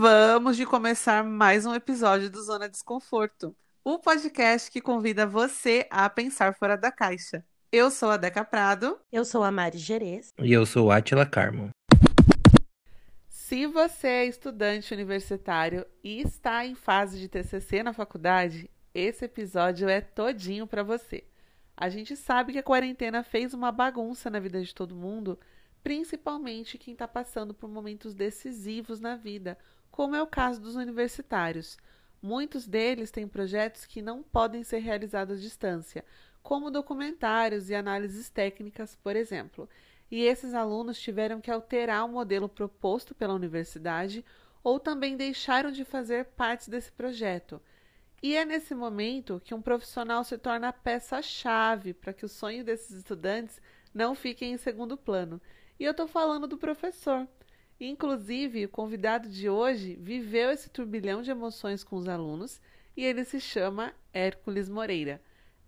vamos de começar mais um episódio do Zona Desconforto, o podcast que convida você a pensar fora da caixa. Eu sou a Deca Prado. Eu sou a Mari Gerês. E eu sou Atila Carmo. Se você é estudante universitário e está em fase de TCC na faculdade, esse episódio é todinho para você. A gente sabe que a quarentena fez uma bagunça na vida de todo mundo, principalmente quem está passando por momentos decisivos na vida, como é o caso dos universitários. Muitos deles têm projetos que não podem ser realizados à distância, como documentários e análises técnicas, por exemplo. E esses alunos tiveram que alterar o modelo proposto pela universidade ou também deixaram de fazer parte desse projeto. E é nesse momento que um profissional se torna a peça-chave para que o sonho desses estudantes não fique em segundo plano. E eu estou falando do professor. Inclusive, o convidado de hoje viveu esse turbilhão de emoções com os alunos e ele se chama Hércules Moreira.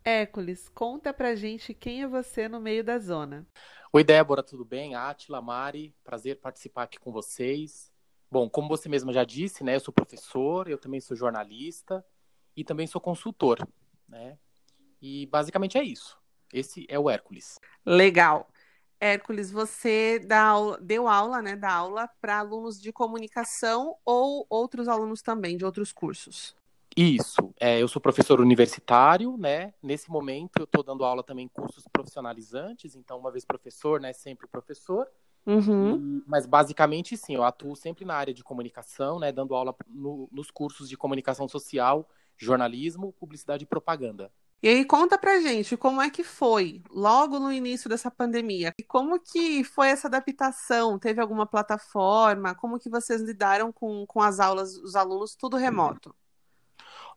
Hércules, conta pra gente quem é você no meio da zona. Oi, Débora, tudo bem? Atila, Mari, prazer participar aqui com vocês. Bom, como você mesma já disse, né, eu sou professor, eu também sou jornalista, e também sou consultor, né? E basicamente é isso. Esse é o Hércules. Legal. Hércules, você dá, deu aula, né? Dá aula para alunos de comunicação ou outros alunos também de outros cursos? Isso. É, eu sou professor universitário, né? Nesse momento eu estou dando aula também em cursos profissionalizantes, então uma vez professor, né? Sempre professor. Uhum. Mas basicamente sim, eu atuo sempre na área de comunicação, né? Dando aula no, nos cursos de comunicação social jornalismo, publicidade e propaganda. E aí conta pra gente como é que foi logo no início dessa pandemia. E como que foi essa adaptação? Teve alguma plataforma? Como que vocês lidaram com, com as aulas, os alunos, tudo remoto?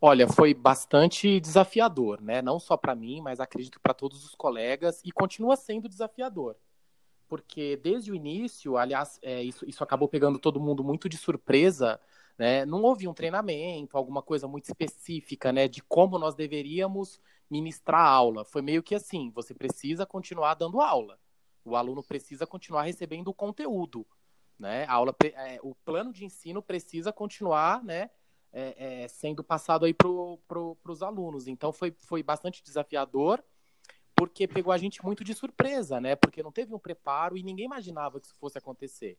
Olha, foi bastante desafiador, né? Não só para mim, mas acredito para todos os colegas e continua sendo desafiador. Porque desde o início, aliás, é, isso, isso acabou pegando todo mundo muito de surpresa, né? Não houve um treinamento, alguma coisa muito específica, né, de como nós deveríamos ministrar aula. Foi meio que assim, você precisa continuar dando aula. O aluno precisa continuar recebendo o conteúdo, né? A aula, é, o plano de ensino precisa continuar, né, é, é, sendo passado aí para pro, os alunos. Então foi, foi bastante desafiador, porque pegou a gente muito de surpresa, né? Porque não teve um preparo e ninguém imaginava que isso fosse acontecer.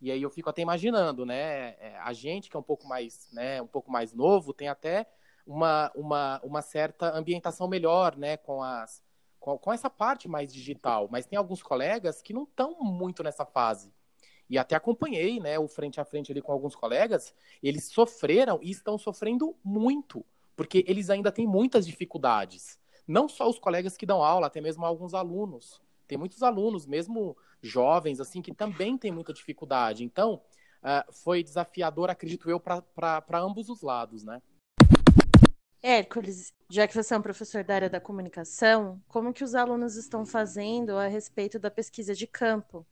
E aí eu fico até imaginando, né? É, a gente que é um pouco mais, né, um pouco mais novo, tem até uma, uma, uma certa ambientação melhor, né, com as com, com essa parte mais digital, mas tem alguns colegas que não estão muito nessa fase. E até acompanhei, né, o frente a frente ali com alguns colegas, eles sofreram e estão sofrendo muito, porque eles ainda têm muitas dificuldades. Não só os colegas que dão aula, até mesmo alguns alunos. Tem muitos alunos, mesmo jovens, assim, que também têm muita dificuldade. Então, uh, foi desafiador, acredito eu, para ambos os lados, né? Hércules, já que você é um professor da área da comunicação, como que os alunos estão fazendo a respeito da pesquisa de campo?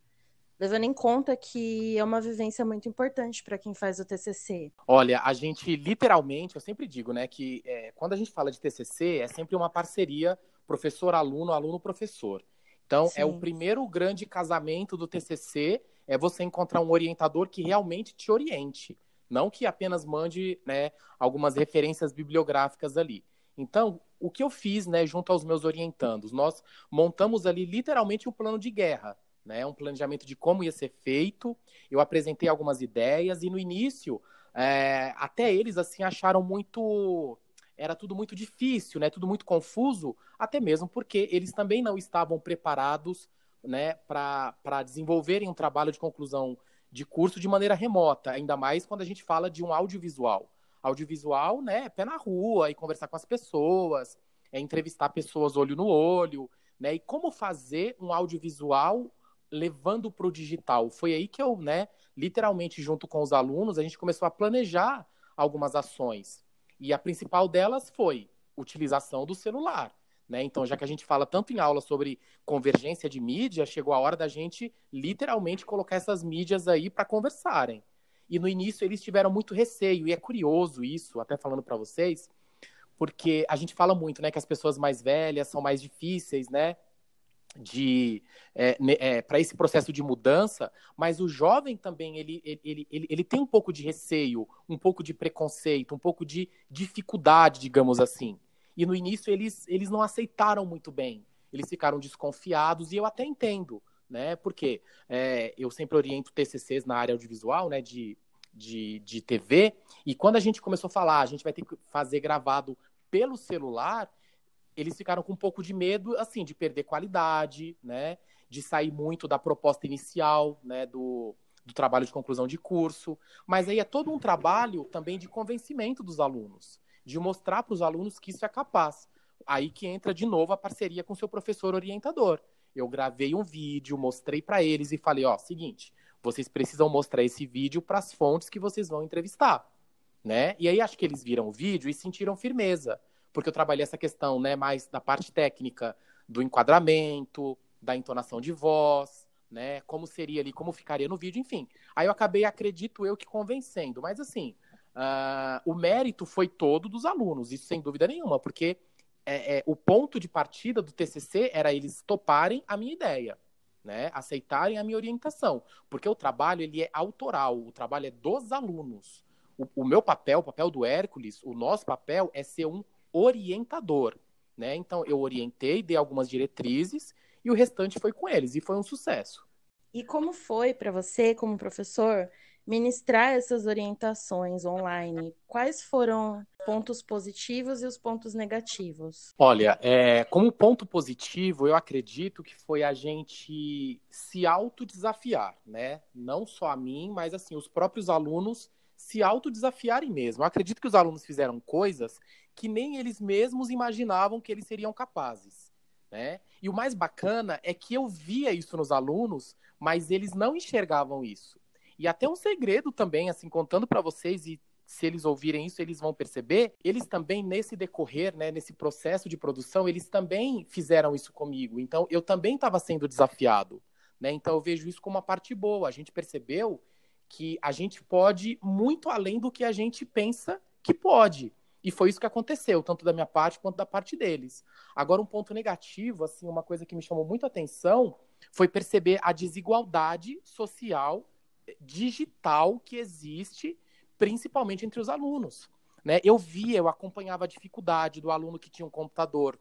Levando em conta que é uma vivência muito importante para quem faz o TCC. Olha, a gente literalmente, eu sempre digo, né, que é, quando a gente fala de TCC, é sempre uma parceria professor-aluno, aluno-professor. Então, Sim. é o primeiro grande casamento do TCC, é você encontrar um orientador que realmente te oriente, não que apenas mande né, algumas referências bibliográficas ali. Então, o que eu fiz, né, junto aos meus orientandos, nós montamos ali literalmente um plano de guerra, né, um planejamento de como ia ser feito. Eu apresentei algumas ideias e no início, é, até eles assim acharam muito era tudo muito difícil, né? Tudo muito confuso, até mesmo porque eles também não estavam preparados, né, para desenvolverem um trabalho de conclusão de curso de maneira remota, ainda mais quando a gente fala de um audiovisual. Audiovisual, né, é pé na rua e conversar com as pessoas, é entrevistar pessoas olho no olho, né? E como fazer um audiovisual levando para o digital? Foi aí que eu, né, literalmente junto com os alunos, a gente começou a planejar algumas ações. E a principal delas foi utilização do celular. Né? Então, já que a gente fala tanto em aula sobre convergência de mídia, chegou a hora da gente literalmente colocar essas mídias aí para conversarem. E no início eles tiveram muito receio, e é curioso isso, até falando para vocês, porque a gente fala muito, né, que as pessoas mais velhas são mais difíceis, né, de é, é, para esse processo de mudança, mas o jovem também ele, ele, ele, ele tem um pouco de receio, um pouco de preconceito, um pouco de dificuldade, digamos assim. E no início eles, eles não aceitaram muito bem, eles ficaram desconfiados e eu até entendo, né? Porque é, eu sempre oriento TCCs na área audiovisual, né? De, de, de TV e quando a gente começou a falar, a gente vai ter que fazer gravado pelo celular, eles ficaram com um pouco de medo, assim, de perder qualidade, né? De sair muito da proposta inicial, né? Do, do trabalho de conclusão de curso. Mas aí é todo um trabalho também de convencimento dos alunos, de mostrar para os alunos que isso é capaz. Aí que entra de novo a parceria com seu professor orientador. Eu gravei um vídeo, mostrei para eles e falei: ó, seguinte, vocês precisam mostrar esse vídeo para as fontes que vocês vão entrevistar, né? E aí acho que eles viram o vídeo e sentiram firmeza porque eu trabalhei essa questão, né, mais da parte técnica do enquadramento, da entonação de voz, né, como seria ali, como ficaria no vídeo, enfim. Aí eu acabei, acredito eu, que convencendo. Mas assim, uh, o mérito foi todo dos alunos, isso sem dúvida nenhuma, porque é, é, o ponto de partida do TCC era eles toparem a minha ideia. Né, aceitarem a minha orientação, porque o trabalho ele é autoral, o trabalho é dos alunos. O, o meu papel, o papel do Hércules, o nosso papel é ser um orientador, né? Então eu orientei, dei algumas diretrizes e o restante foi com eles e foi um sucesso. E como foi para você, como professor, ministrar essas orientações online? Quais foram pontos positivos e os pontos negativos? Olha, é, como ponto positivo, eu acredito que foi a gente se autodesafiar, né? Não só a mim, mas assim, os próprios alunos se autodesafiarem mesmo. Eu acredito que os alunos fizeram coisas que nem eles mesmos imaginavam que eles seriam capazes. Né? E o mais bacana é que eu via isso nos alunos, mas eles não enxergavam isso. E até um segredo também, assim, contando para vocês e se eles ouvirem isso, eles vão perceber, eles também nesse decorrer, né, nesse processo de produção, eles também fizeram isso comigo. Então, eu também estava sendo desafiado, né? Então, eu vejo isso como uma parte boa. A gente percebeu que a gente pode muito além do que a gente pensa que pode. E foi isso que aconteceu, tanto da minha parte quanto da parte deles. Agora, um ponto negativo, assim, uma coisa que me chamou muito atenção foi perceber a desigualdade social digital que existe, principalmente entre os alunos. Né? Eu via, eu acompanhava a dificuldade do aluno que tinha um computador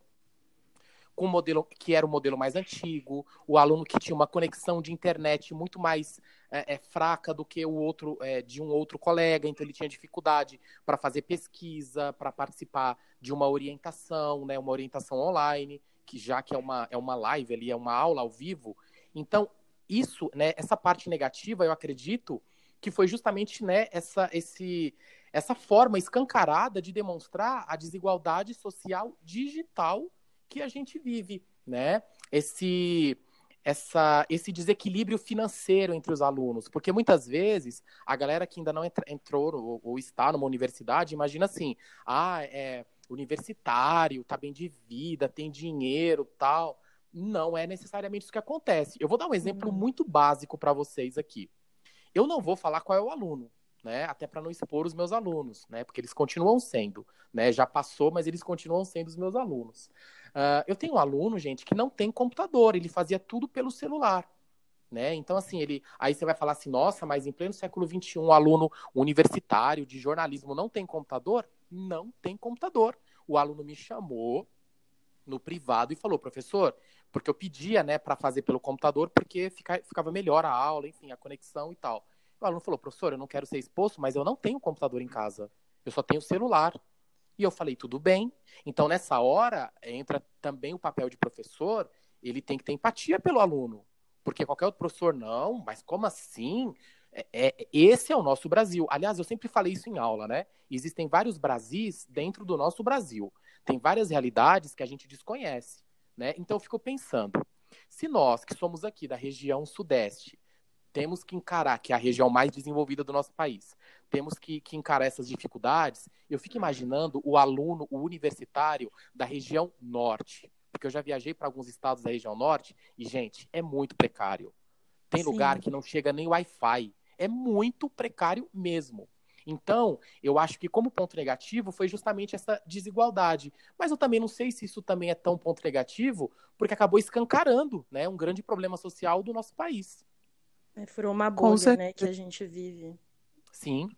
com modelo que era o modelo mais antigo, o aluno que tinha uma conexão de internet muito mais é, é, fraca do que o outro é, de um outro colega, então ele tinha dificuldade para fazer pesquisa, para participar de uma orientação, né, uma orientação online, que já que é uma, é uma live ali, é uma aula ao vivo. Então, isso, né, essa parte negativa, eu acredito que foi justamente né, essa, esse, essa forma escancarada de demonstrar a desigualdade social digital que a gente vive, né? Esse essa, esse desequilíbrio financeiro entre os alunos, porque muitas vezes a galera que ainda não entrou ou, ou está numa universidade imagina assim, ah, é universitário, tá bem de vida, tem dinheiro, tal. Não é necessariamente isso que acontece. Eu vou dar um exemplo uhum. muito básico para vocês aqui. Eu não vou falar qual é o aluno, né? Até para não expor os meus alunos, né? Porque eles continuam sendo, né? Já passou, mas eles continuam sendo os meus alunos. Uh, eu tenho um aluno, gente, que não tem computador, ele fazia tudo pelo celular. Né? Então, assim, ele. Aí você vai falar assim, nossa, mas em pleno século XXI, um aluno universitário de jornalismo não tem computador? Não tem computador. O aluno me chamou no privado e falou, professor, porque eu pedia, né, para fazer pelo computador, porque fica, ficava melhor a aula, enfim, a conexão e tal. O aluno falou, professor, eu não quero ser exposto, mas eu não tenho computador em casa. Eu só tenho celular. E eu falei, tudo bem. Então, nessa hora, entra também o papel de professor, ele tem que ter empatia pelo aluno. Porque qualquer outro professor, não, mas como assim? É, é, esse é o nosso Brasil. Aliás, eu sempre falei isso em aula, né? Existem vários Brasis dentro do nosso Brasil. Tem várias realidades que a gente desconhece, né? Então, eu fico pensando, se nós, que somos aqui da região sudeste, temos que encarar que é a região mais desenvolvida do nosso país, temos que, que encarar essas dificuldades. Eu fico imaginando o aluno, o universitário da região norte, porque eu já viajei para alguns estados da região norte e, gente, é muito precário. Tem Sim. lugar que não chega nem Wi-Fi. É muito precário mesmo. Então, eu acho que como ponto negativo foi justamente essa desigualdade. Mas eu também não sei se isso também é tão ponto negativo, porque acabou escancarando, né, um grande problema social do nosso país. É, furou uma bolha, né, que a gente vive. Sim,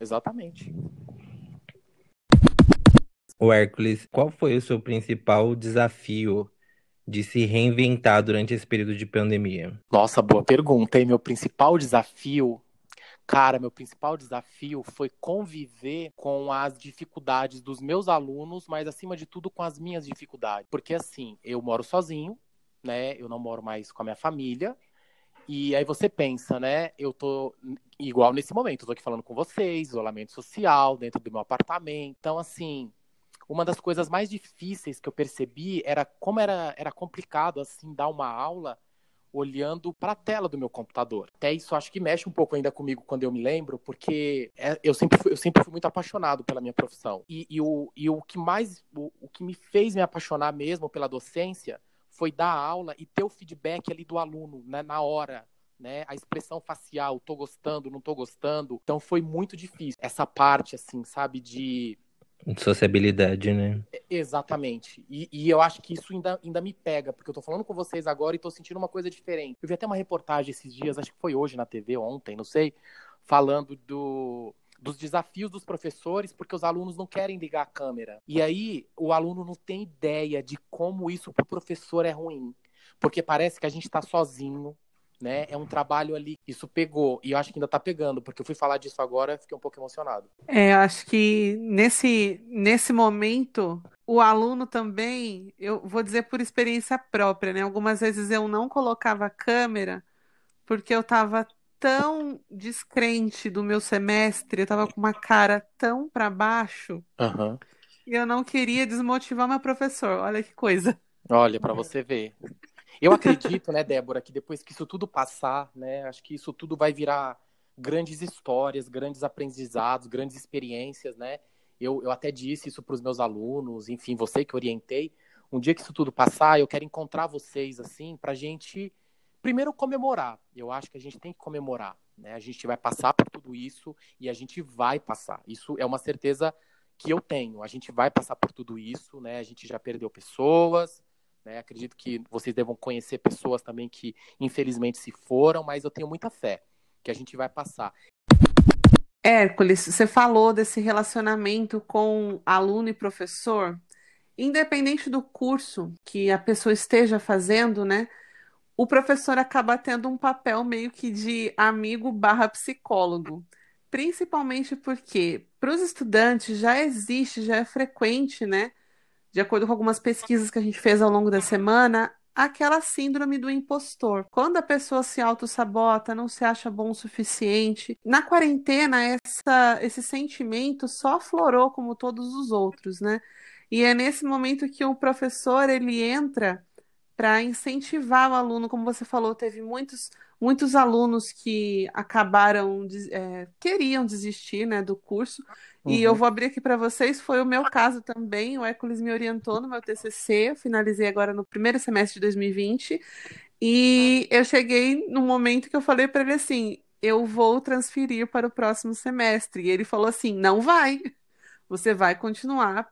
exatamente. O Hércules, qual foi o seu principal desafio de se reinventar durante esse período de pandemia? Nossa, boa pergunta. E meu principal desafio, cara, meu principal desafio foi conviver com as dificuldades dos meus alunos, mas acima de tudo com as minhas dificuldades. Porque assim, eu moro sozinho, né? Eu não moro mais com a minha família. E aí você pensa, né? Eu tô igual nesse momento, eu tô aqui falando com vocês, isolamento social, dentro do meu apartamento. Então, assim, uma das coisas mais difíceis que eu percebi era como era, era complicado assim dar uma aula olhando para a tela do meu computador. Até isso acho que mexe um pouco ainda comigo quando eu me lembro, porque é, eu, sempre fui, eu sempre fui muito apaixonado pela minha profissão. E, e, o, e o que mais, o, o que me fez me apaixonar mesmo pela docência foi dar aula e ter o feedback ali do aluno, né, na hora. Né, a expressão facial, tô gostando, não tô gostando. Então foi muito difícil essa parte, assim, sabe, de Sociabilidade, né? Exatamente. E, e, eu acho que isso ainda, ainda me pega, porque eu tô falando com vocês agora e tô sentindo uma coisa diferente. Eu vi até uma reportagem esses dias, acho que foi hoje na TV, ontem, não sei, falando do, dos desafios dos professores, porque os alunos não querem ligar a câmera. E aí o aluno não tem ideia de como isso pro professor é ruim. Porque parece que a gente está sozinho, né? É um trabalho ali, isso pegou, e eu acho que ainda está pegando, porque eu fui falar disso agora, fiquei um pouco emocionado. É, eu acho que nesse, nesse momento, o aluno também, eu vou dizer por experiência própria, né? Algumas vezes eu não colocava a câmera porque eu estava tão descrente do meu semestre, eu estava com uma cara tão para baixo, uhum. e eu não queria desmotivar meu professor. Olha que coisa. Olha, para você ver. Eu acredito, né, Débora, que depois que isso tudo passar, né, acho que isso tudo vai virar grandes histórias, grandes aprendizados, grandes experiências, né? Eu, eu até disse isso para os meus alunos, enfim, você que orientei. Um dia que isso tudo passar, eu quero encontrar vocês, assim, para a gente, primeiro, comemorar. Eu acho que a gente tem que comemorar, né? A gente vai passar por tudo isso e a gente vai passar. Isso é uma certeza que eu tenho. A gente vai passar por tudo isso, né? A gente já perdeu pessoas, né? Acredito que vocês devam conhecer pessoas também que infelizmente se foram, mas eu tenho muita fé que a gente vai passar. Hércules, você falou desse relacionamento com aluno e professor. Independente do curso que a pessoa esteja fazendo, né? O professor acaba tendo um papel meio que de amigo barra psicólogo. Principalmente porque para os estudantes já existe, já é frequente, né? De acordo com algumas pesquisas que a gente fez ao longo da semana, aquela síndrome do impostor. Quando a pessoa se auto-sabota, não se acha bom o suficiente. Na quarentena, essa, esse sentimento só aflorou como todos os outros, né? E é nesse momento que o professor ele entra para incentivar o aluno, como você falou, teve muitos, muitos alunos que acabaram, é, queriam desistir né, do curso, uhum. e eu uhum. vou abrir aqui para vocês, foi o meu caso também, o Hércules me orientou no meu TCC, eu finalizei agora no primeiro semestre de 2020, e eu cheguei no momento que eu falei para ele assim, eu vou transferir para o próximo semestre, e ele falou assim, não vai, você vai continuar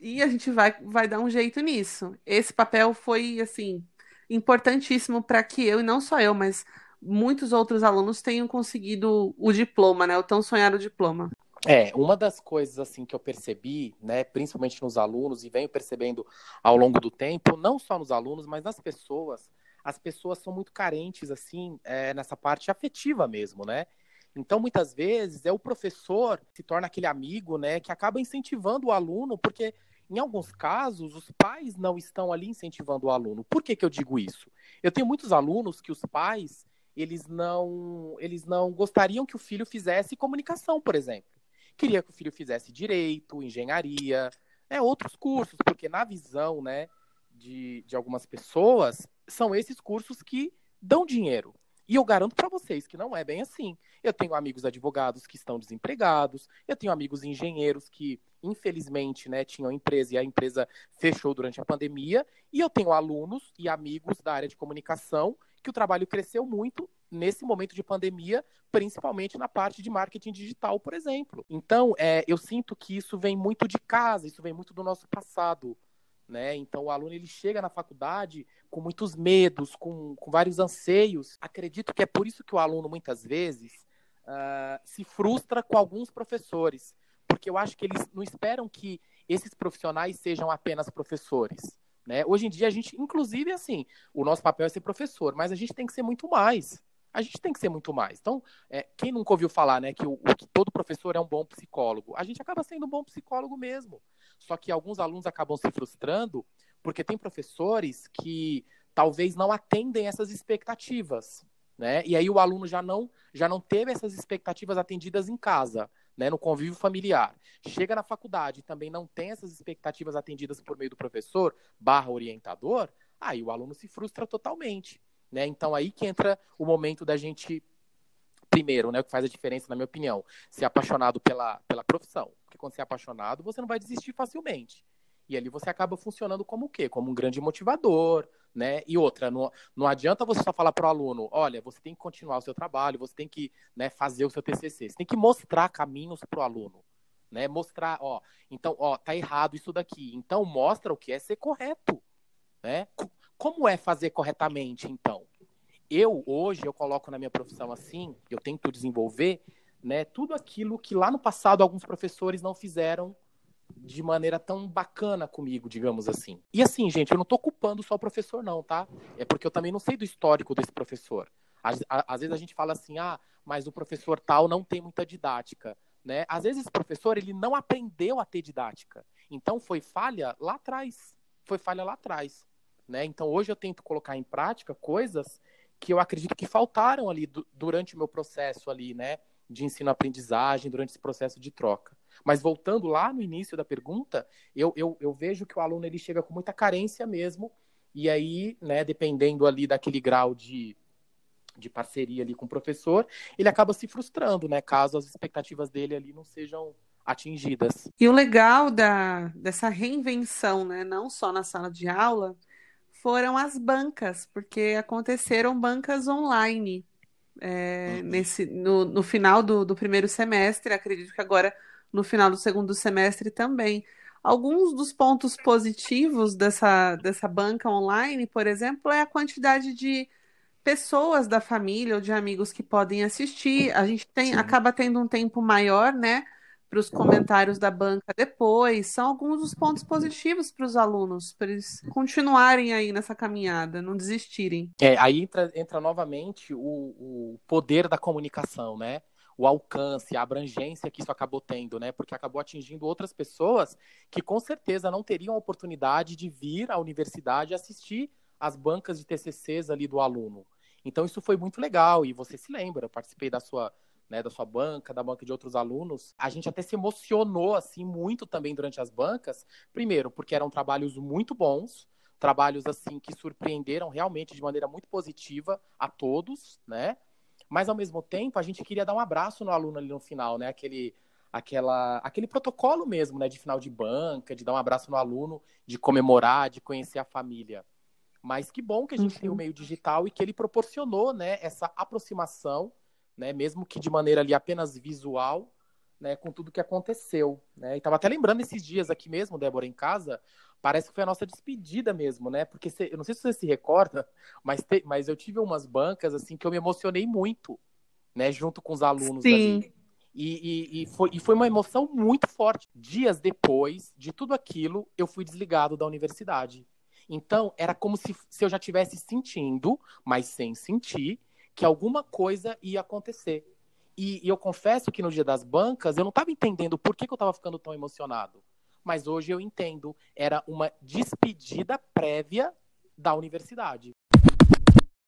e a gente vai, vai dar um jeito nisso. Esse papel foi, assim, importantíssimo para que eu, e não só eu, mas muitos outros alunos tenham conseguido o diploma, né? O tão sonhado diploma. É, uma das coisas assim que eu percebi, né, principalmente nos alunos e venho percebendo ao longo do tempo, não só nos alunos, mas nas pessoas, as pessoas são muito carentes assim é, nessa parte afetiva mesmo, né? Então, muitas vezes, é o professor que se torna aquele amigo, né, que acaba incentivando o aluno, porque em alguns casos, os pais não estão ali incentivando o aluno. Por que, que eu digo isso? Eu tenho muitos alunos que os pais, eles não, eles não gostariam que o filho fizesse comunicação, por exemplo. Queria que o filho fizesse direito, engenharia, né, outros cursos, porque na visão né, de, de algumas pessoas, são esses cursos que dão dinheiro. E eu garanto para vocês que não é bem assim. Eu tenho amigos advogados que estão desempregados, eu tenho amigos engenheiros que, infelizmente, né, tinham empresa e a empresa fechou durante a pandemia, e eu tenho alunos e amigos da área de comunicação que o trabalho cresceu muito nesse momento de pandemia, principalmente na parte de marketing digital, por exemplo. Então, é, eu sinto que isso vem muito de casa, isso vem muito do nosso passado. Né? Então, o aluno ele chega na faculdade com muitos medos, com, com vários anseios. Acredito que é por isso que o aluno, muitas vezes, uh, se frustra com alguns professores, porque eu acho que eles não esperam que esses profissionais sejam apenas professores. Né? Hoje em dia, a gente, inclusive, assim, o nosso papel é ser professor, mas a gente tem que ser muito mais. A gente tem que ser muito mais. Então, é, quem nunca ouviu falar né, que, o, que todo professor é um bom psicólogo? A gente acaba sendo um bom psicólogo mesmo. Só que alguns alunos acabam se frustrando porque tem professores que talvez não atendem essas expectativas. Né? E aí o aluno já não, já não teve essas expectativas atendidas em casa né, no convívio familiar, chega na faculdade e também não tem essas expectativas atendidas por meio do professor barra orientador, aí o aluno se frustra totalmente. Né? Então aí que entra o momento da gente, primeiro, né, o que faz a diferença, na minha opinião, ser apaixonado pela, pela profissão. Porque quando você é apaixonado, você não vai desistir facilmente. E ali você acaba funcionando como o quê? Como um grande motivador, né? E outra, não, não adianta você só falar para o aluno, olha, você tem que continuar o seu trabalho, você tem que né, fazer o seu TCC, você tem que mostrar caminhos para o aluno, né? Mostrar, ó, então, ó, tá errado isso daqui, então mostra o que é ser correto, né? Como é fazer corretamente, então? Eu, hoje, eu coloco na minha profissão assim, eu tento desenvolver, né, tudo aquilo que lá no passado alguns professores não fizeram de maneira tão bacana comigo, digamos assim. E assim, gente, eu não tô culpando só o professor, não, tá? É porque eu também não sei do histórico desse professor. Às, às vezes a gente fala assim, ah, mas o professor tal não tem muita didática. Né? Às vezes esse professor ele não aprendeu a ter didática. Então foi falha lá atrás. Foi falha lá atrás. Né? Então hoje eu tento colocar em prática coisas que eu acredito que faltaram ali durante o meu processo ali, né? De ensino-aprendizagem, durante esse processo de troca. Mas voltando lá no início da pergunta, eu, eu, eu vejo que o aluno ele chega com muita carência mesmo, e aí, né, dependendo ali daquele grau de, de parceria ali com o professor, ele acaba se frustrando, né, caso as expectativas dele ali não sejam atingidas. E o legal da, dessa reinvenção, né, não só na sala de aula, foram as bancas, porque aconteceram bancas online. É, uhum. nesse, no, no final do, do primeiro semestre, acredito que agora no final do segundo semestre também. Alguns dos pontos positivos dessa, dessa banca online, por exemplo, é a quantidade de pessoas da família ou de amigos que podem assistir. A gente tem, acaba tendo um tempo maior, né, para os comentários da banca depois. São alguns dos pontos positivos para os alunos, para eles continuarem aí nessa caminhada, não desistirem. É, aí entra, entra novamente o, o poder da comunicação, né? O alcance, a abrangência que isso acabou tendo, né? Porque acabou atingindo outras pessoas que com certeza não teriam a oportunidade de vir à universidade assistir às bancas de TCCs ali do aluno. Então isso foi muito legal e você se lembra, eu participei da sua né, da sua banca, da banca de outros alunos, a gente até se emocionou assim muito também durante as bancas. Primeiro, porque eram trabalhos muito bons, trabalhos assim que surpreenderam realmente de maneira muito positiva a todos, né? Mas ao mesmo tempo, a gente queria dar um abraço no aluno ali no final, né? Aquele aquela aquele protocolo mesmo, né, de final de banca, de dar um abraço no aluno, de comemorar, de conhecer a família. Mas que bom que a gente uhum. tem o meio digital e que ele proporcionou, né, essa aproximação, né, mesmo que de maneira ali apenas visual, né, com tudo que aconteceu, né? E tava até lembrando esses dias aqui mesmo, Débora, em casa, parece que foi a nossa despedida mesmo, né? Porque eu não sei se você se recorda, mas, te, mas eu tive umas bancas assim que eu me emocionei muito, né? Junto com os alunos Sim. ali. E, e, e, foi, e foi uma emoção muito forte. Dias depois de tudo aquilo, eu fui desligado da universidade. Então, era como se, se eu já tivesse sentindo, mas sem sentir, que alguma coisa ia acontecer. E, e eu confesso que no dia das bancas, eu não estava entendendo por que, que eu estava ficando tão emocionado mas hoje eu entendo, era uma despedida prévia da universidade.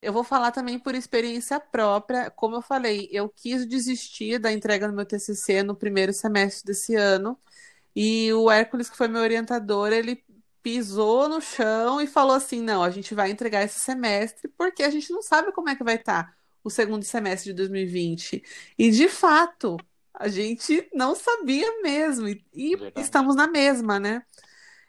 Eu vou falar também por experiência própria. Como eu falei, eu quis desistir da entrega do meu TCC no primeiro semestre desse ano. E o Hércules, que foi meu orientador, ele pisou no chão e falou assim: não, a gente vai entregar esse semestre porque a gente não sabe como é que vai estar o segundo semestre de 2020. E de fato, a gente não sabia mesmo. E, e estamos na mesma, né?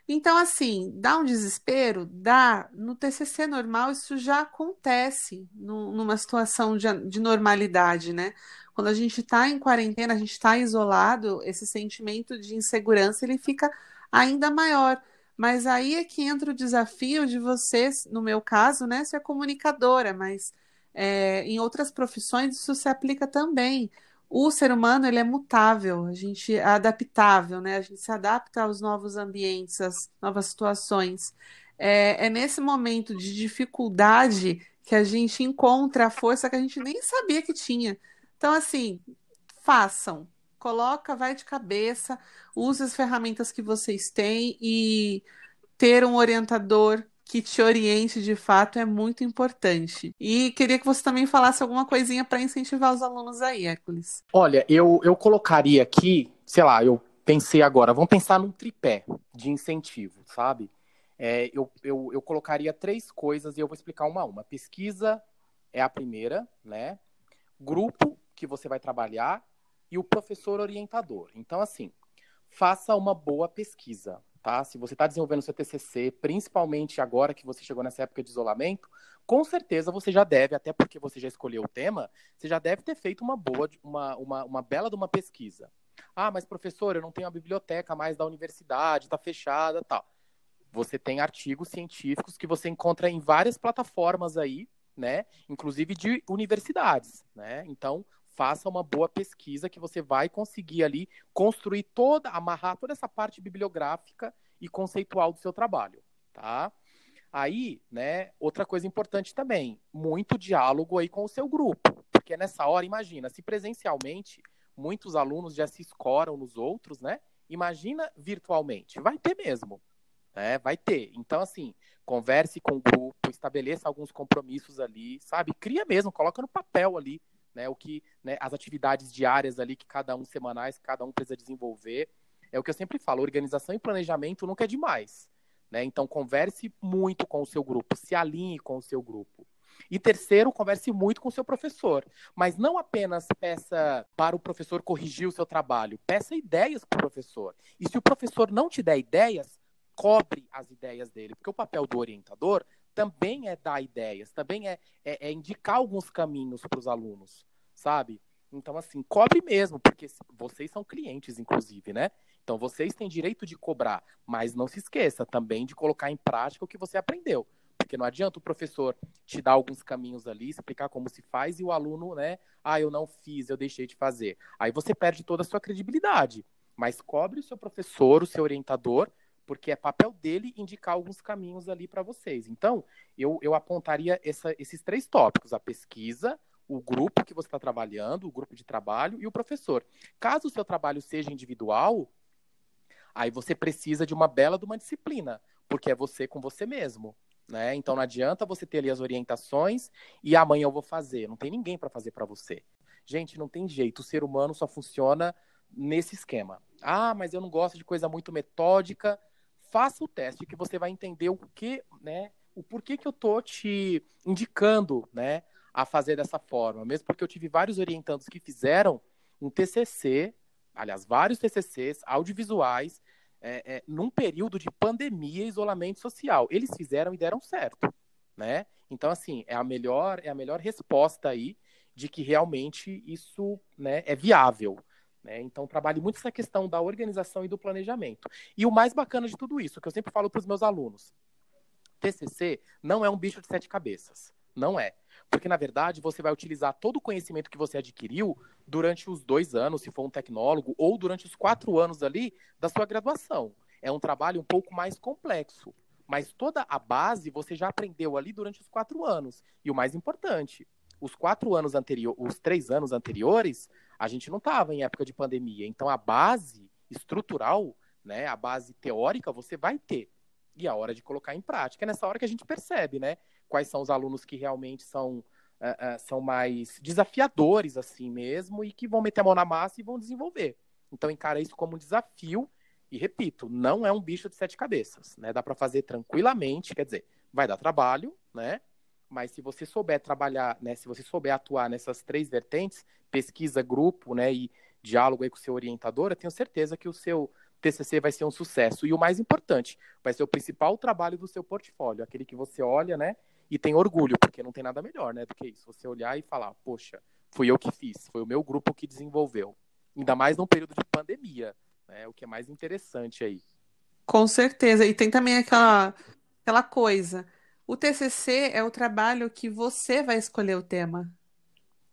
Então, assim, dá um desespero? Dá. No TCC normal, isso já acontece numa situação de, de normalidade, né? Quando a gente está em quarentena, a gente está isolado, esse sentimento de insegurança ele fica ainda maior. Mas aí é que entra o desafio de você, no meu caso, né, ser comunicadora, mas é, em outras profissões isso se aplica também. O ser humano ele é mutável, a gente é adaptável, né? A gente se adapta aos novos ambientes, às novas situações. É, é nesse momento de dificuldade que a gente encontra a força que a gente nem sabia que tinha. Então, assim, façam, coloca, vai de cabeça, use as ferramentas que vocês têm e ter um orientador que te oriente de fato é muito importante. E queria que você também falasse alguma coisinha para incentivar os alunos aí, Hércules. Olha, eu, eu colocaria aqui, sei lá, eu pensei agora, vamos pensar num tripé de incentivo, sabe? É, eu, eu, eu colocaria três coisas e eu vou explicar uma a uma. Pesquisa é a primeira, né? Grupo que você vai trabalhar e o professor orientador. Então, assim, faça uma boa pesquisa, tá? Se você está desenvolvendo seu TCC, principalmente agora que você chegou nessa época de isolamento, com certeza você já deve, até porque você já escolheu o tema, você já deve ter feito uma boa, uma, uma, uma bela de uma pesquisa. Ah, mas professor, eu não tenho a biblioteca mais da universidade, está fechada, tal. Você tem artigos científicos que você encontra em várias plataformas aí, né? Inclusive de universidades, né? Então, faça uma boa pesquisa que você vai conseguir ali construir toda, amarrar toda essa parte bibliográfica e conceitual do seu trabalho, tá? Aí, né, outra coisa importante também, muito diálogo aí com o seu grupo, porque nessa hora, imagina, se presencialmente muitos alunos já se escoram nos outros, né? Imagina virtualmente, vai ter mesmo, né? Vai ter. Então, assim, converse com o grupo, estabeleça alguns compromissos ali, sabe? Cria mesmo, coloca no papel ali né? O que, né, as atividades diárias ali que cada um semanais, cada um precisa desenvolver. É o que eu sempre falo, organização e planejamento nunca é demais, né? Então converse muito com o seu grupo, se alinhe com o seu grupo. E terceiro, converse muito com o seu professor. Mas não apenas peça para o professor corrigir o seu trabalho, peça ideias para o professor. E se o professor não te der ideias, cobre as ideias dele, porque o papel do orientador também é dar ideias, também é, é, é indicar alguns caminhos para os alunos, sabe? Então, assim, cobre mesmo, porque vocês são clientes, inclusive, né? Então, vocês têm direito de cobrar, mas não se esqueça também de colocar em prática o que você aprendeu. Porque não adianta o professor te dar alguns caminhos ali, explicar como se faz, e o aluno, né? Ah, eu não fiz, eu deixei de fazer. Aí você perde toda a sua credibilidade. Mas cobre o seu professor, o seu orientador, porque é papel dele indicar alguns caminhos ali para vocês. Então, eu, eu apontaria essa, esses três tópicos: a pesquisa, o grupo que você está trabalhando, o grupo de trabalho e o professor. Caso o seu trabalho seja individual, aí você precisa de uma bela de uma disciplina, porque é você com você mesmo. Né? Então não adianta você ter ali as orientações e amanhã eu vou fazer. Não tem ninguém para fazer para você. Gente, não tem jeito. O ser humano só funciona nesse esquema. Ah, mas eu não gosto de coisa muito metódica faça o teste que você vai entender o que, né, o porquê que eu tô te indicando, né, a fazer dessa forma. Mesmo porque eu tive vários orientandos que fizeram um TCC, aliás, vários TCCs audiovisuais, é, é, num período de pandemia e isolamento social. Eles fizeram e deram certo, né? Então, assim, é a melhor, é a melhor resposta aí de que realmente isso né, é viável. Né? Então, trabalhe muito essa questão da organização e do planejamento. E o mais bacana de tudo isso, que eu sempre falo para os meus alunos: TCC não é um bicho de sete cabeças. Não é. Porque, na verdade, você vai utilizar todo o conhecimento que você adquiriu durante os dois anos, se for um tecnólogo, ou durante os quatro anos ali da sua graduação. É um trabalho um pouco mais complexo. Mas toda a base você já aprendeu ali durante os quatro anos. E o mais importante, os quatro anos anteriores, os três anos anteriores, a gente não estava em época de pandemia. Então a base estrutural, né, a base teórica, você vai ter. E a hora de colocar em prática é nessa hora que a gente percebe, né? Quais são os alunos que realmente são, uh, uh, são mais desafiadores assim mesmo e que vão meter a mão na massa e vão desenvolver. Então encara isso como um desafio e repito, não é um bicho de sete cabeças, né? Dá para fazer tranquilamente, quer dizer, vai dar trabalho, né? Mas se você souber trabalhar, né, se você souber atuar nessas três vertentes, pesquisa, grupo, né, e diálogo aí com o seu orientador, eu tenho certeza que o seu TCC vai ser um sucesso. E o mais importante, vai ser o principal trabalho do seu portfólio, aquele que você olha, né, e tem orgulho, porque não tem nada melhor, né, do que isso. Você olhar e falar, poxa, fui eu que fiz, foi o meu grupo que desenvolveu. Ainda mais num período de pandemia, né, o que é mais interessante aí. Com certeza. E tem também aquela, aquela coisa. O TCC é o trabalho que você vai escolher o tema.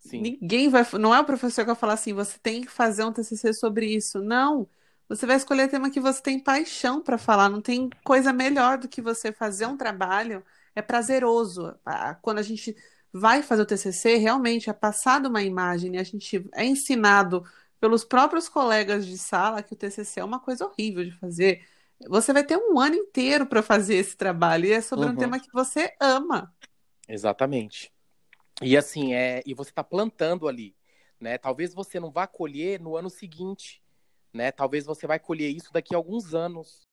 Sim. Ninguém vai. Não é o professor que vai falar assim, você tem que fazer um TCC sobre isso. Não. Você vai escolher o tema que você tem paixão para falar. Não tem coisa melhor do que você fazer um trabalho. É prazeroso. Quando a gente vai fazer o TCC, realmente é passado uma imagem. A gente é ensinado pelos próprios colegas de sala que o TCC é uma coisa horrível de fazer. Você vai ter um ano inteiro para fazer esse trabalho e é sobre uhum. um tema que você ama. Exatamente. E assim, é, e você está plantando ali, né? Talvez você não vá colher no ano seguinte, né? Talvez você vai colher isso daqui a alguns anos.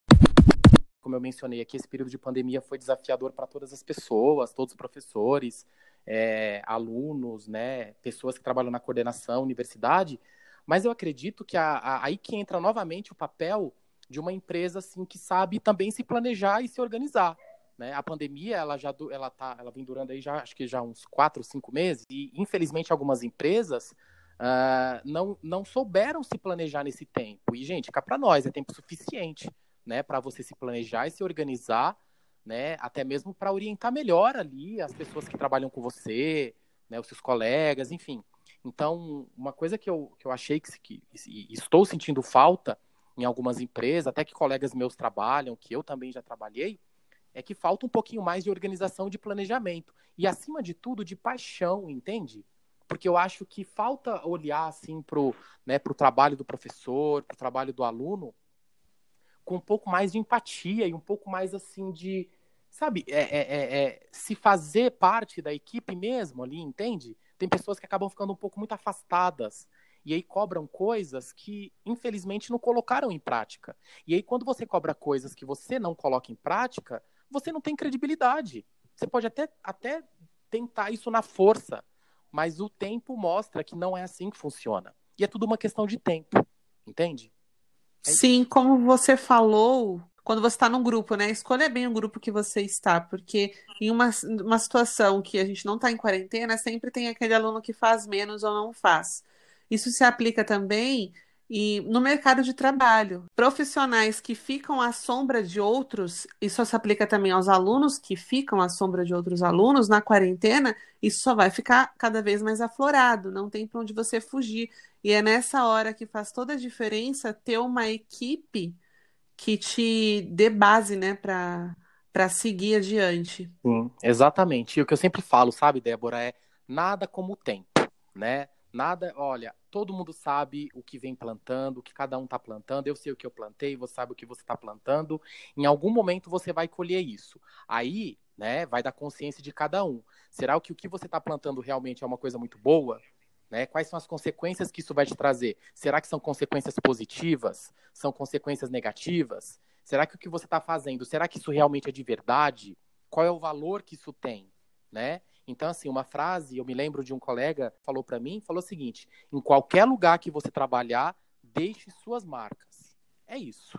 Como eu mencionei aqui, esse período de pandemia foi desafiador para todas as pessoas, todos os professores, é, alunos, né? Pessoas que trabalham na coordenação, universidade. Mas eu acredito que a, a, aí que entra novamente o papel de uma empresa assim que sabe também se planejar e se organizar. Né? A pandemia ela já ela tá, ela vem durando aí já acho que já uns quatro, cinco meses e infelizmente algumas empresas uh, não não souberam se planejar nesse tempo. E gente, cá para nós é tempo suficiente, né, para você se planejar e se organizar, né, até mesmo para orientar melhor ali as pessoas que trabalham com você, né, os seus colegas, enfim. Então, uma coisa que eu, que eu achei que, que estou sentindo falta em algumas empresas, até que colegas meus trabalham, que eu também já trabalhei, é que falta um pouquinho mais de organização de planejamento. E, acima de tudo, de paixão, entende? Porque eu acho que falta olhar assim para o né, pro trabalho do professor, para o trabalho do aluno, com um pouco mais de empatia e um pouco mais assim de, sabe, é, é, é, é se fazer parte da equipe mesmo ali, entende? Tem pessoas que acabam ficando um pouco muito afastadas e aí cobram coisas que, infelizmente, não colocaram em prática. E aí, quando você cobra coisas que você não coloca em prática, você não tem credibilidade. Você pode até, até tentar isso na força, mas o tempo mostra que não é assim que funciona. E é tudo uma questão de tempo, entende? É Sim, como você falou, quando você está num grupo, né? Escolha bem o grupo que você está, porque em uma, uma situação que a gente não está em quarentena, sempre tem aquele aluno que faz menos ou não faz. Isso se aplica também e no mercado de trabalho. Profissionais que ficam à sombra de outros, isso se aplica também aos alunos que ficam à sombra de outros alunos na quarentena, isso só vai ficar cada vez mais aflorado, não tem para onde você fugir. E é nessa hora que faz toda a diferença ter uma equipe que te dê base, né, para para seguir adiante. Sim, exatamente. E o que eu sempre falo, sabe, Débora, é nada como o tempo, né? Nada, olha, todo mundo sabe o que vem plantando, o que cada um está plantando. Eu sei o que eu plantei, você sabe o que você está plantando. Em algum momento você vai colher isso. Aí, né, vai da consciência de cada um. Será que o que você está plantando realmente é uma coisa muito boa? Né? Quais são as consequências que isso vai te trazer? Será que são consequências positivas? São consequências negativas? Será que o que você está fazendo, será que isso realmente é de verdade? Qual é o valor que isso tem? Né? Então, assim, uma frase, eu me lembro de um colega falou para mim, falou o seguinte: em qualquer lugar que você trabalhar, deixe suas marcas. É isso.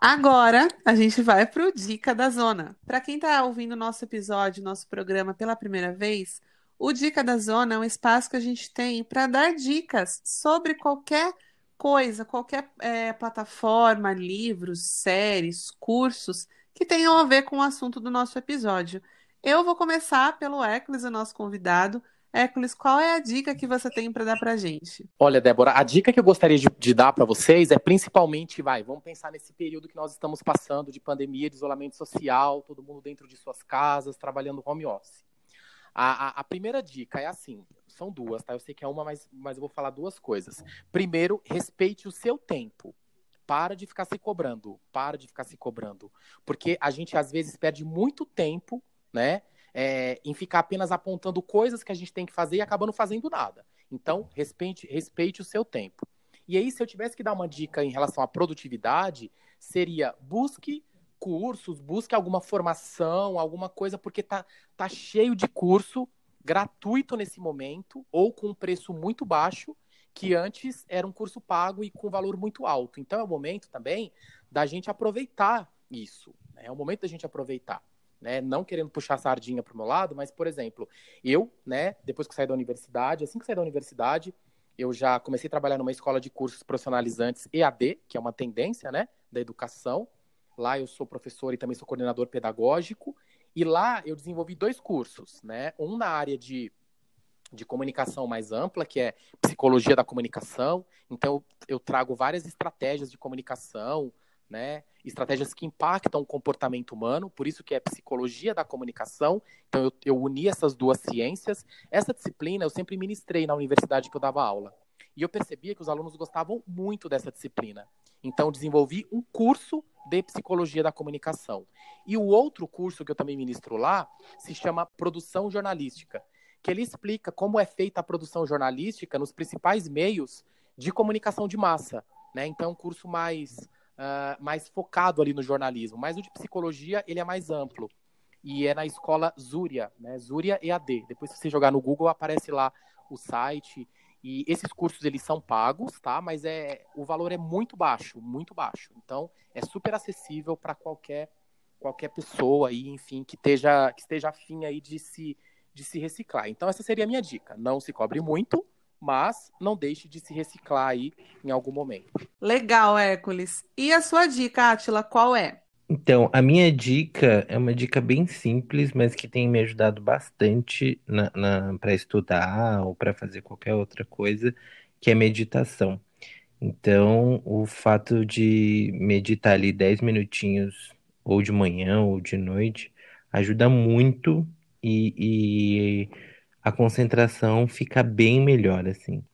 Agora a gente vai para o Dica da Zona. Para quem está ouvindo nosso episódio, nosso programa pela primeira vez, o Dica da Zona é um espaço que a gente tem para dar dicas sobre qualquer coisa, qualquer é, plataforma, livros, séries, cursos que tenham a ver com o assunto do nosso episódio. Eu vou começar pelo Eclis, o nosso convidado. Eclis, qual é a dica que você tem para dar para gente? Olha, Débora, a dica que eu gostaria de, de dar para vocês é principalmente, vai, vamos pensar nesse período que nós estamos passando de pandemia, de isolamento social, todo mundo dentro de suas casas, trabalhando home office. A, a, a, primeira dica é assim: são duas, tá? Eu sei que é uma, mas, mas eu vou falar duas coisas. Primeiro, respeite o seu tempo. Para de ficar se cobrando. Para de ficar se cobrando. Porque a gente, às vezes, perde muito tempo né? É, em ficar apenas apontando coisas que a gente tem que fazer e acabando fazendo nada. Então, respeite, respeite o seu tempo. E aí, se eu tivesse que dar uma dica em relação à produtividade, seria busque cursos, busque alguma formação, alguma coisa, porque tá, tá cheio de curso gratuito nesse momento, ou com um preço muito baixo, que antes era um curso pago e com valor muito alto. Então é o momento também da gente aproveitar isso. Né? É o momento da gente aproveitar. Né? Não querendo puxar a sardinha para o meu lado, mas, por exemplo, eu, né, depois que saí da universidade, assim que saí da universidade, eu já comecei a trabalhar numa escola de cursos profissionalizantes EAD, que é uma tendência né, da educação. Lá eu sou professor e também sou coordenador pedagógico. E lá eu desenvolvi dois cursos, né? Um na área de de comunicação mais ampla, que é psicologia da comunicação. Então, eu trago várias estratégias de comunicação, né? Estratégias que impactam o comportamento humano, por isso que é psicologia da comunicação. Então, eu, eu uni essas duas ciências. Essa disciplina eu sempre ministrei na universidade que eu dava aula. E eu percebia que os alunos gostavam muito dessa disciplina. Então, desenvolvi um curso de psicologia da comunicação. E o outro curso que eu também ministro lá se chama Produção Jornalística que ele explica como é feita a produção jornalística nos principais meios de comunicação de massa. Né? Então, é um curso mais, uh, mais focado ali no jornalismo. Mas o de psicologia, ele é mais amplo. E é na escola Zúria, né? Zúria EAD. Depois, se você jogar no Google, aparece lá o site. E esses cursos, eles são pagos, tá? Mas é, o valor é muito baixo, muito baixo. Então, é super acessível para qualquer qualquer pessoa aí, enfim, que esteja, que esteja afim aí de se de se reciclar. Então, essa seria a minha dica. Não se cobre muito, mas não deixe de se reciclar aí em algum momento. Legal, Hércules. E a sua dica, Atila, qual é? Então, a minha dica é uma dica bem simples, mas que tem me ajudado bastante na, na para estudar ou para fazer qualquer outra coisa, que é meditação. Então, o fato de meditar ali 10 minutinhos, ou de manhã ou de noite, ajuda muito e, e a concentração fica bem melhor, assim.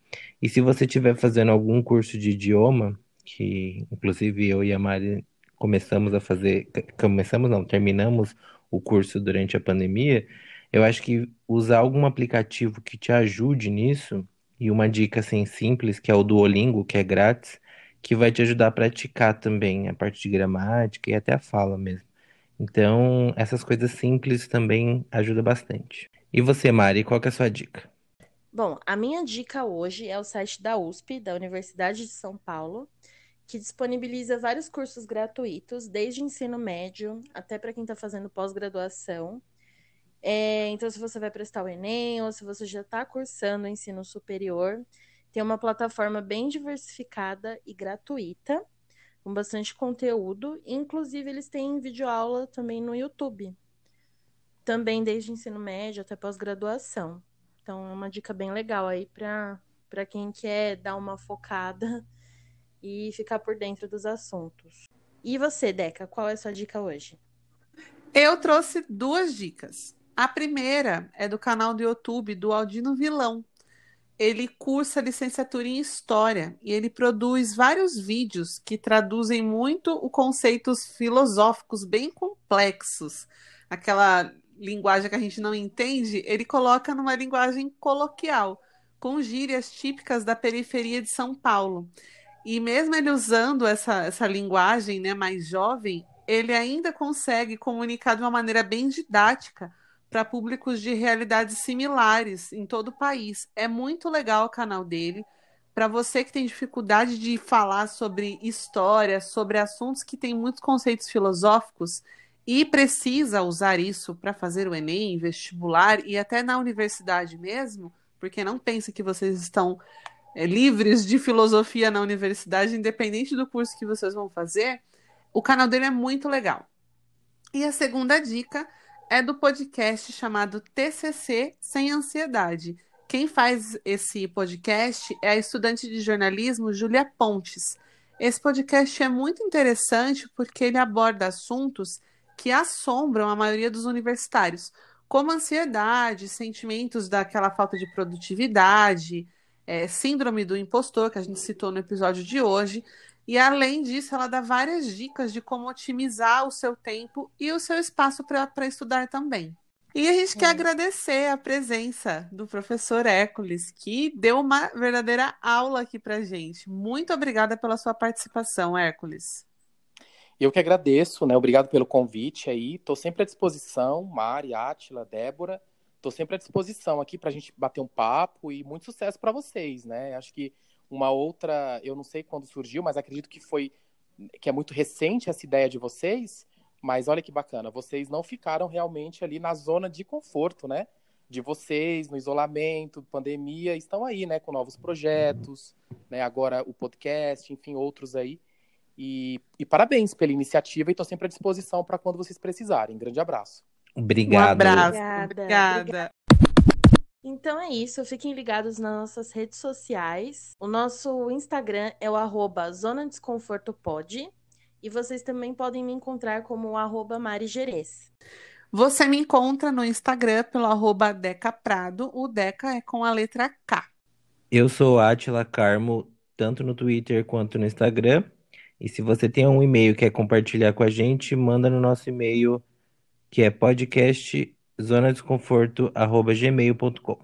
E se você estiver fazendo algum curso de idioma, que inclusive eu e a Mari começamos a fazer, começamos não, terminamos o curso durante a pandemia, eu acho que usar algum aplicativo que te ajude nisso, e uma dica assim simples, que é o Duolingo, que é grátis, que vai te ajudar a praticar também a parte de gramática e até a fala mesmo. Então, essas coisas simples também ajudam bastante. E você, Mari, qual que é a sua dica? Bom, a minha dica hoje é o site da USP, da Universidade de São Paulo, que disponibiliza vários cursos gratuitos, desde ensino médio até para quem está fazendo pós-graduação. É, então, se você vai prestar o Enem ou se você já está cursando ensino superior, tem uma plataforma bem diversificada e gratuita com bastante conteúdo. Inclusive, eles têm videoaula também no YouTube. Também desde ensino médio até pós-graduação. Então, é uma dica bem legal aí para quem quer dar uma focada e ficar por dentro dos assuntos. E você, Deca, qual é a sua dica hoje? Eu trouxe duas dicas. A primeira é do canal do YouTube do Aldino Vilão ele cursa licenciatura em História e ele produz vários vídeos que traduzem muito o conceitos filosóficos bem complexos. Aquela linguagem que a gente não entende, ele coloca numa linguagem coloquial, com gírias típicas da periferia de São Paulo. E mesmo ele usando essa, essa linguagem né, mais jovem, ele ainda consegue comunicar de uma maneira bem didática para públicos de realidades similares em todo o país. É muito legal o canal dele. Para você que tem dificuldade de falar sobre história, sobre assuntos que têm muitos conceitos filosóficos e precisa usar isso para fazer o Enem, vestibular e até na universidade mesmo, porque não pense que vocês estão é, livres de filosofia na universidade, independente do curso que vocês vão fazer, o canal dele é muito legal. E a segunda dica é do podcast chamado TCC Sem Ansiedade. Quem faz esse podcast é a estudante de jornalismo Júlia Pontes. Esse podcast é muito interessante porque ele aborda assuntos que assombram a maioria dos universitários, como ansiedade, sentimentos daquela falta de produtividade, é, síndrome do impostor, que a gente citou no episódio de hoje, e além disso, ela dá várias dicas de como otimizar o seu tempo e o seu espaço para estudar também. E a gente é. quer agradecer a presença do professor Hércules, que deu uma verdadeira aula aqui para gente. Muito obrigada pela sua participação, Hércules. Eu que agradeço, né? Obrigado pelo convite aí. Estou sempre à disposição, Mari, Átila, Débora. Estou sempre à disposição aqui para a gente bater um papo e muito sucesso para vocês, né? Acho que uma outra, eu não sei quando surgiu, mas acredito que foi que é muito recente essa ideia de vocês, mas olha que bacana, vocês não ficaram realmente ali na zona de conforto, né? De vocês, no isolamento, pandemia, estão aí, né, com novos projetos, né? Agora o podcast, enfim, outros aí. E, e parabéns pela iniciativa e estou sempre à disposição para quando vocês precisarem. Grande abraço. Obrigado. Um abraço. Obrigada, Obrigada. obrigada. Então é isso, fiquem ligados nas nossas redes sociais. O nosso Instagram é o arroba Zona Desconforto Pod. E vocês também podem me encontrar como o arroba Mari Gerês. Você me encontra no Instagram pelo arroba Deca Prado. O Deca é com a letra K. Eu sou Atila Carmo, tanto no Twitter quanto no Instagram. E se você tem um e-mail que quer compartilhar com a gente, manda no nosso e-mail que é podcast zonadesconforto@gmail.com.